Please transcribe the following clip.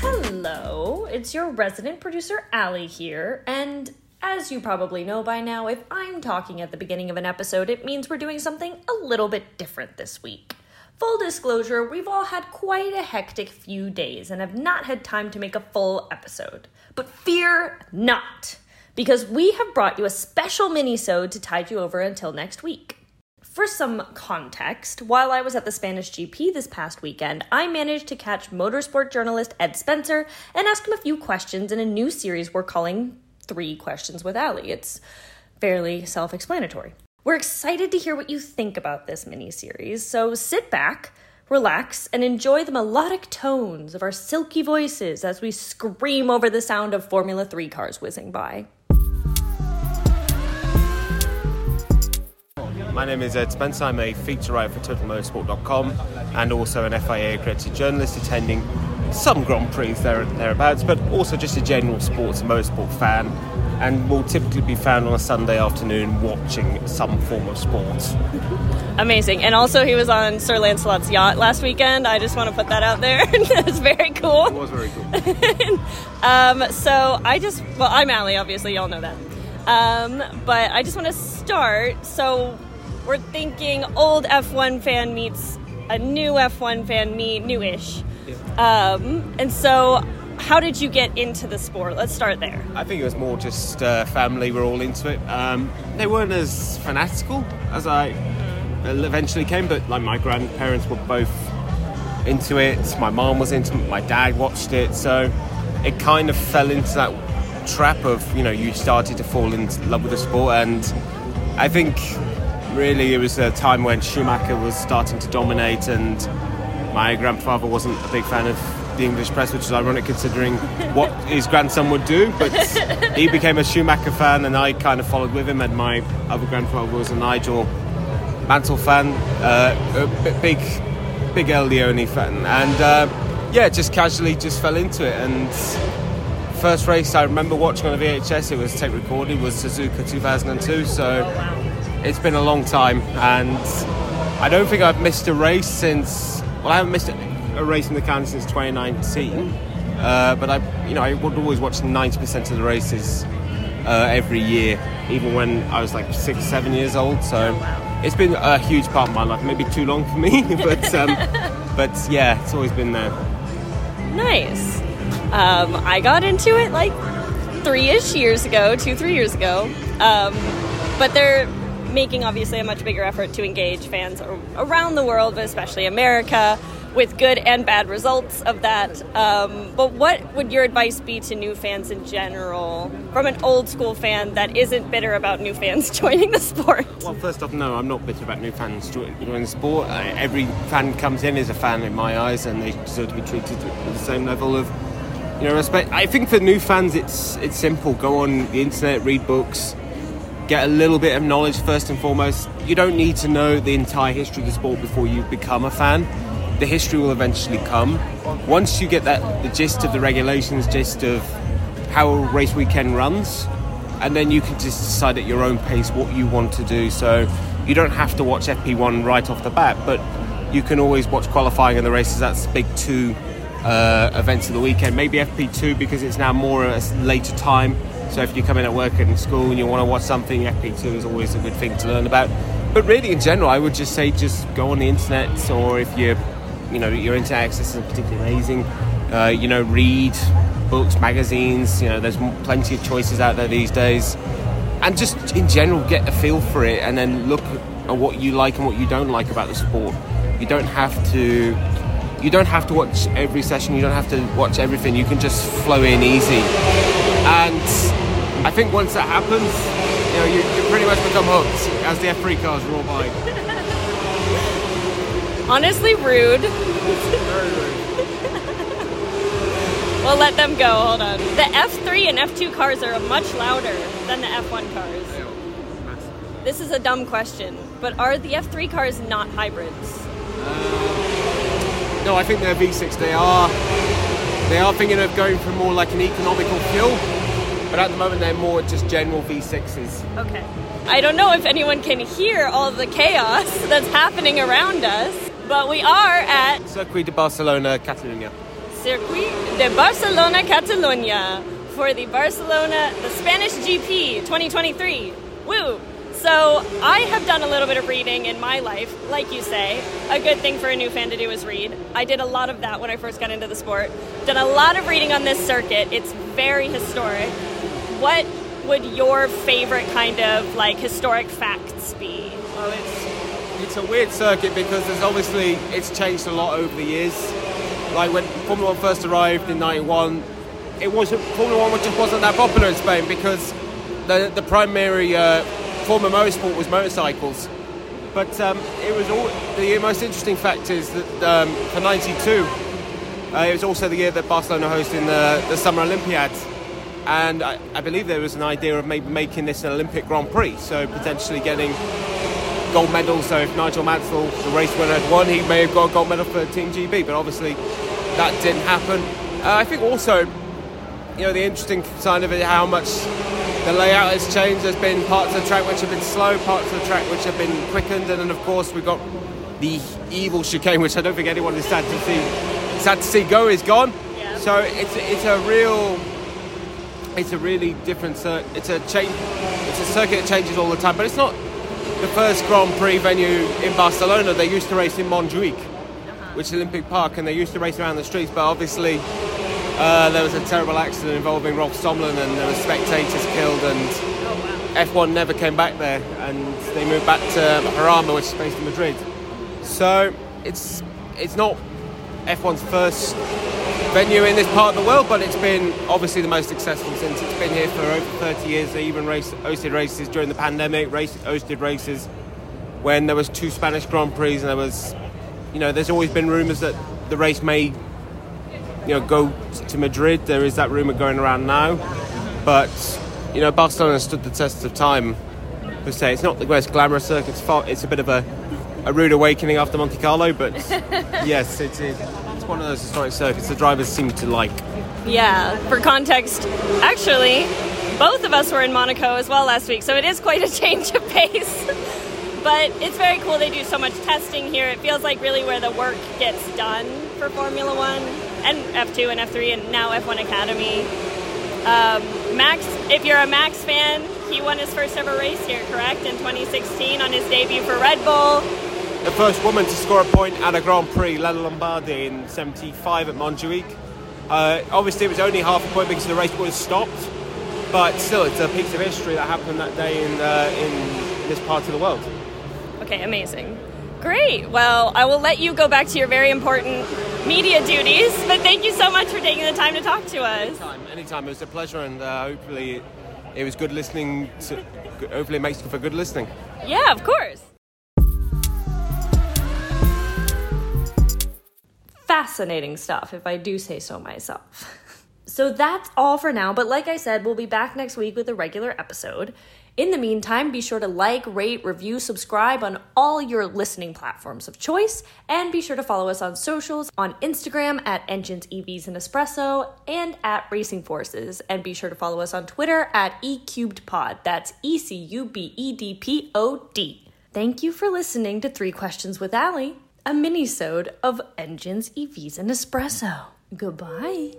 Hello, it's your resident producer, Allie here, and as you probably know by now, if I'm talking at the beginning of an episode, it means we're doing something a little bit different this week. Full disclosure, we've all had quite a hectic few days and have not had time to make a full episode. But fear not, because we have brought you a special mini-sode to tide you over until next week. For some context, while I was at the Spanish GP this past weekend, I managed to catch motorsport journalist Ed Spencer and ask him a few questions in a new series we're calling Three Questions with Allie. It's fairly self explanatory. We're excited to hear what you think about this mini series, so sit back, relax, and enjoy the melodic tones of our silky voices as we scream over the sound of Formula 3 cars whizzing by. My name is Ed Spencer. I'm a feature writer for TotalMotorsport.com and also an FIA accredited journalist attending some Grand Prix there thereabouts, but also just a general sports and motorsport fan and will typically be found on a Sunday afternoon watching some form of sports. Amazing. And also, he was on Sir Lancelot's yacht last weekend. I just want to put that out there. That's very cool. It was very cool. um, so, I just, well, I'm Allie, obviously, y'all know that. Um, but I just want to start. So, we're thinking old F1 fan meets a new F1 fan meet, newish. Um, and so, how did you get into the sport? Let's start there. I think it was more just uh, family were all into it. Um, they weren't as fanatical as I eventually came, but like my grandparents were both into it. My mom was into it. My dad watched it, so it kind of fell into that trap of you know you started to fall in love with the sport, and I think really it was a time when Schumacher was starting to dominate, and my grandfather wasn't a big fan of the English press, which is ironic considering what his grandson would do. But he became a Schumacher fan, and I kind of followed with him. And my other grandfather was a Nigel Mansell fan, uh, a big, big Il Leone fan, and uh, yeah, just casually just fell into it. And first race I remember watching on a VHS, it was tape recorded, was Suzuka 2002. So it's been a long time, and I don't think I've missed a race since. Well, I haven't missed a race in the calendar since 2019. Uh, but I, you know, I would always watch 90% of the races uh, every year, even when I was like six, seven years old. So it's been a huge part of my life. Maybe too long for me, but um, but yeah, it's always been there. Nice. Um, I got into it like three-ish years ago, two, three years ago. Um, but they're making obviously a much bigger effort to engage fans around the world, but especially America, with good and bad results of that. Um, but what would your advice be to new fans in general, from an old school fan that isn't bitter about new fans joining the sport? Well, first off, no, I'm not bitter about new fans joining the sport. Uh, every fan comes in is a fan in my eyes, and they deserve to be treated with the same level of you know respect. I think for new fans, it's it's simple. Go on the internet, read books. Get a little bit of knowledge first and foremost. You don't need to know the entire history of the sport before you become a fan the history will eventually come. Once you get that the gist of the regulations, gist of how race weekend runs, and then you can just decide at your own pace what you want to do. So you don't have to watch FP1 right off the bat, but you can always watch qualifying and the races. That's big two uh, events of the weekend. Maybe FP2 because it's now more a later time. So if you come in at work and school and you want to watch something, FP2 is always a good thing to learn about. But really, in general, I would just say just go on the internet, or if you're you know your internet access is particularly amazing. Uh, you know, read books, magazines. You know, there's plenty of choices out there these days, and just in general get a feel for it, and then look at what you like and what you don't like about the sport. You don't have to. You don't have to watch every session. You don't have to watch everything. You can just flow in easy, and I think once that happens, you know, you, you pretty much become hooked as the F3 cars roll by. Honestly, rude. we'll let them go. Hold on. The F3 and F2 cars are much louder than the F1 cars. This is a dumb question, but are the F3 cars not hybrids? Uh, no, I think they're V6. They are. They are thinking of going for more like an economical fuel. but at the moment they're more just general V6s. Okay. I don't know if anyone can hear all the chaos that's happening around us, but we are at Circuit de Barcelona, Catalunya. Circuit de Barcelona, Catalunya for the Barcelona, the Spanish GP 2023. Woo! So, I have done a little bit of reading in my life, like you say. A good thing for a new fan to do is read. I did a lot of that when I first got into the sport. Done a lot of reading on this circuit. It's very historic. What would your favorite kind of like historic facts be? Well, it's it's a weird circuit because there's obviously it's changed a lot over the years. Like when Formula One first arrived in '91, it wasn't Formula One just wasn't that popular in Spain because the the primary uh, form of motorsport was motorcycles. But um, it was all the most interesting fact is that um, for '92, uh, it was also the year that Barcelona hosted the, the Summer Olympiads and I, I, believe there was an idea of maybe making this an Olympic Grand Prix, so potentially getting gold medals. So if Nigel Mansell, the race winner, had won, he may have got a gold medal for Team GB, but obviously that didn't happen. Uh, I think also, you know, the interesting side of it, how much the layout has changed. There's been parts of the track which have been slow, parts of the track which have been quickened, and then of course we've got the evil chicane, which I don't think anyone is sad to see. Sad to see go is gone. Yeah. So it's it's a real it's a really different circuit. It's a change. It's a circuit that changes all the time, but it's not the first Grand Prix venue in Barcelona. They used to race in Montjuic, uh-huh. which is Olympic Park, and they used to race around the streets. But obviously, uh, there was a terrible accident involving Rolf Stommelen, and there were spectators killed, and oh, wow. F1 never came back there, and they moved back to Jarama, which is based in Madrid. So it's it's not F1's first venue in this part of the world, but it's been obviously the most successful since it's been here for over 30 years. They even raced, hosted races during the pandemic, race, hosted races when there was two Spanish Grand Prix, and there was, you know, there's always been rumours that the race may, you know, go to Madrid. There is that rumour going around now, but you know, Barcelona stood the test of time. Per se, it's not the most glamorous circuit. It's, far, it's a bit of a, a rude awakening after Monte Carlo, but yes, it's, it is one of those historic circuits the drivers seem to like. Yeah, for context, actually, both of us were in Monaco as well last week, so it is quite a change of pace. but it's very cool they do so much testing here. It feels like really where the work gets done for Formula One and F2 and F3 and now F1 Academy. Um, Max, if you're a Max fan, he won his first ever race here, correct? In 2016 on his debut for Red Bull the first woman to score a point at a Grand Prix, Lella Lombardi, in 75 at Montjuic. Uh, obviously, it was only half a point because the race was stopped, but still, it's a piece of history that happened that day in, uh, in this part of the world. Okay, amazing. Great. Well, I will let you go back to your very important media duties, but thank you so much for taking the time to talk to us. Anytime, anytime. It was a pleasure, and uh, hopefully, it was good listening. To, hopefully, it makes for good listening. Yeah, of course. fascinating stuff, if I do say so myself. so that's all for now, but like I said, we'll be back next week with a regular episode. In the meantime, be sure to like, rate, review, subscribe on all your listening platforms of choice, and be sure to follow us on socials on Instagram at Engines, EVs, and Espresso, and at Racing Forces. And be sure to follow us on Twitter at eCubedPod. That's E C U B E D P O D. Thank you for listening to Three Questions with Allie a mini-sode of Engines, EVs, and Espresso. Goodbye.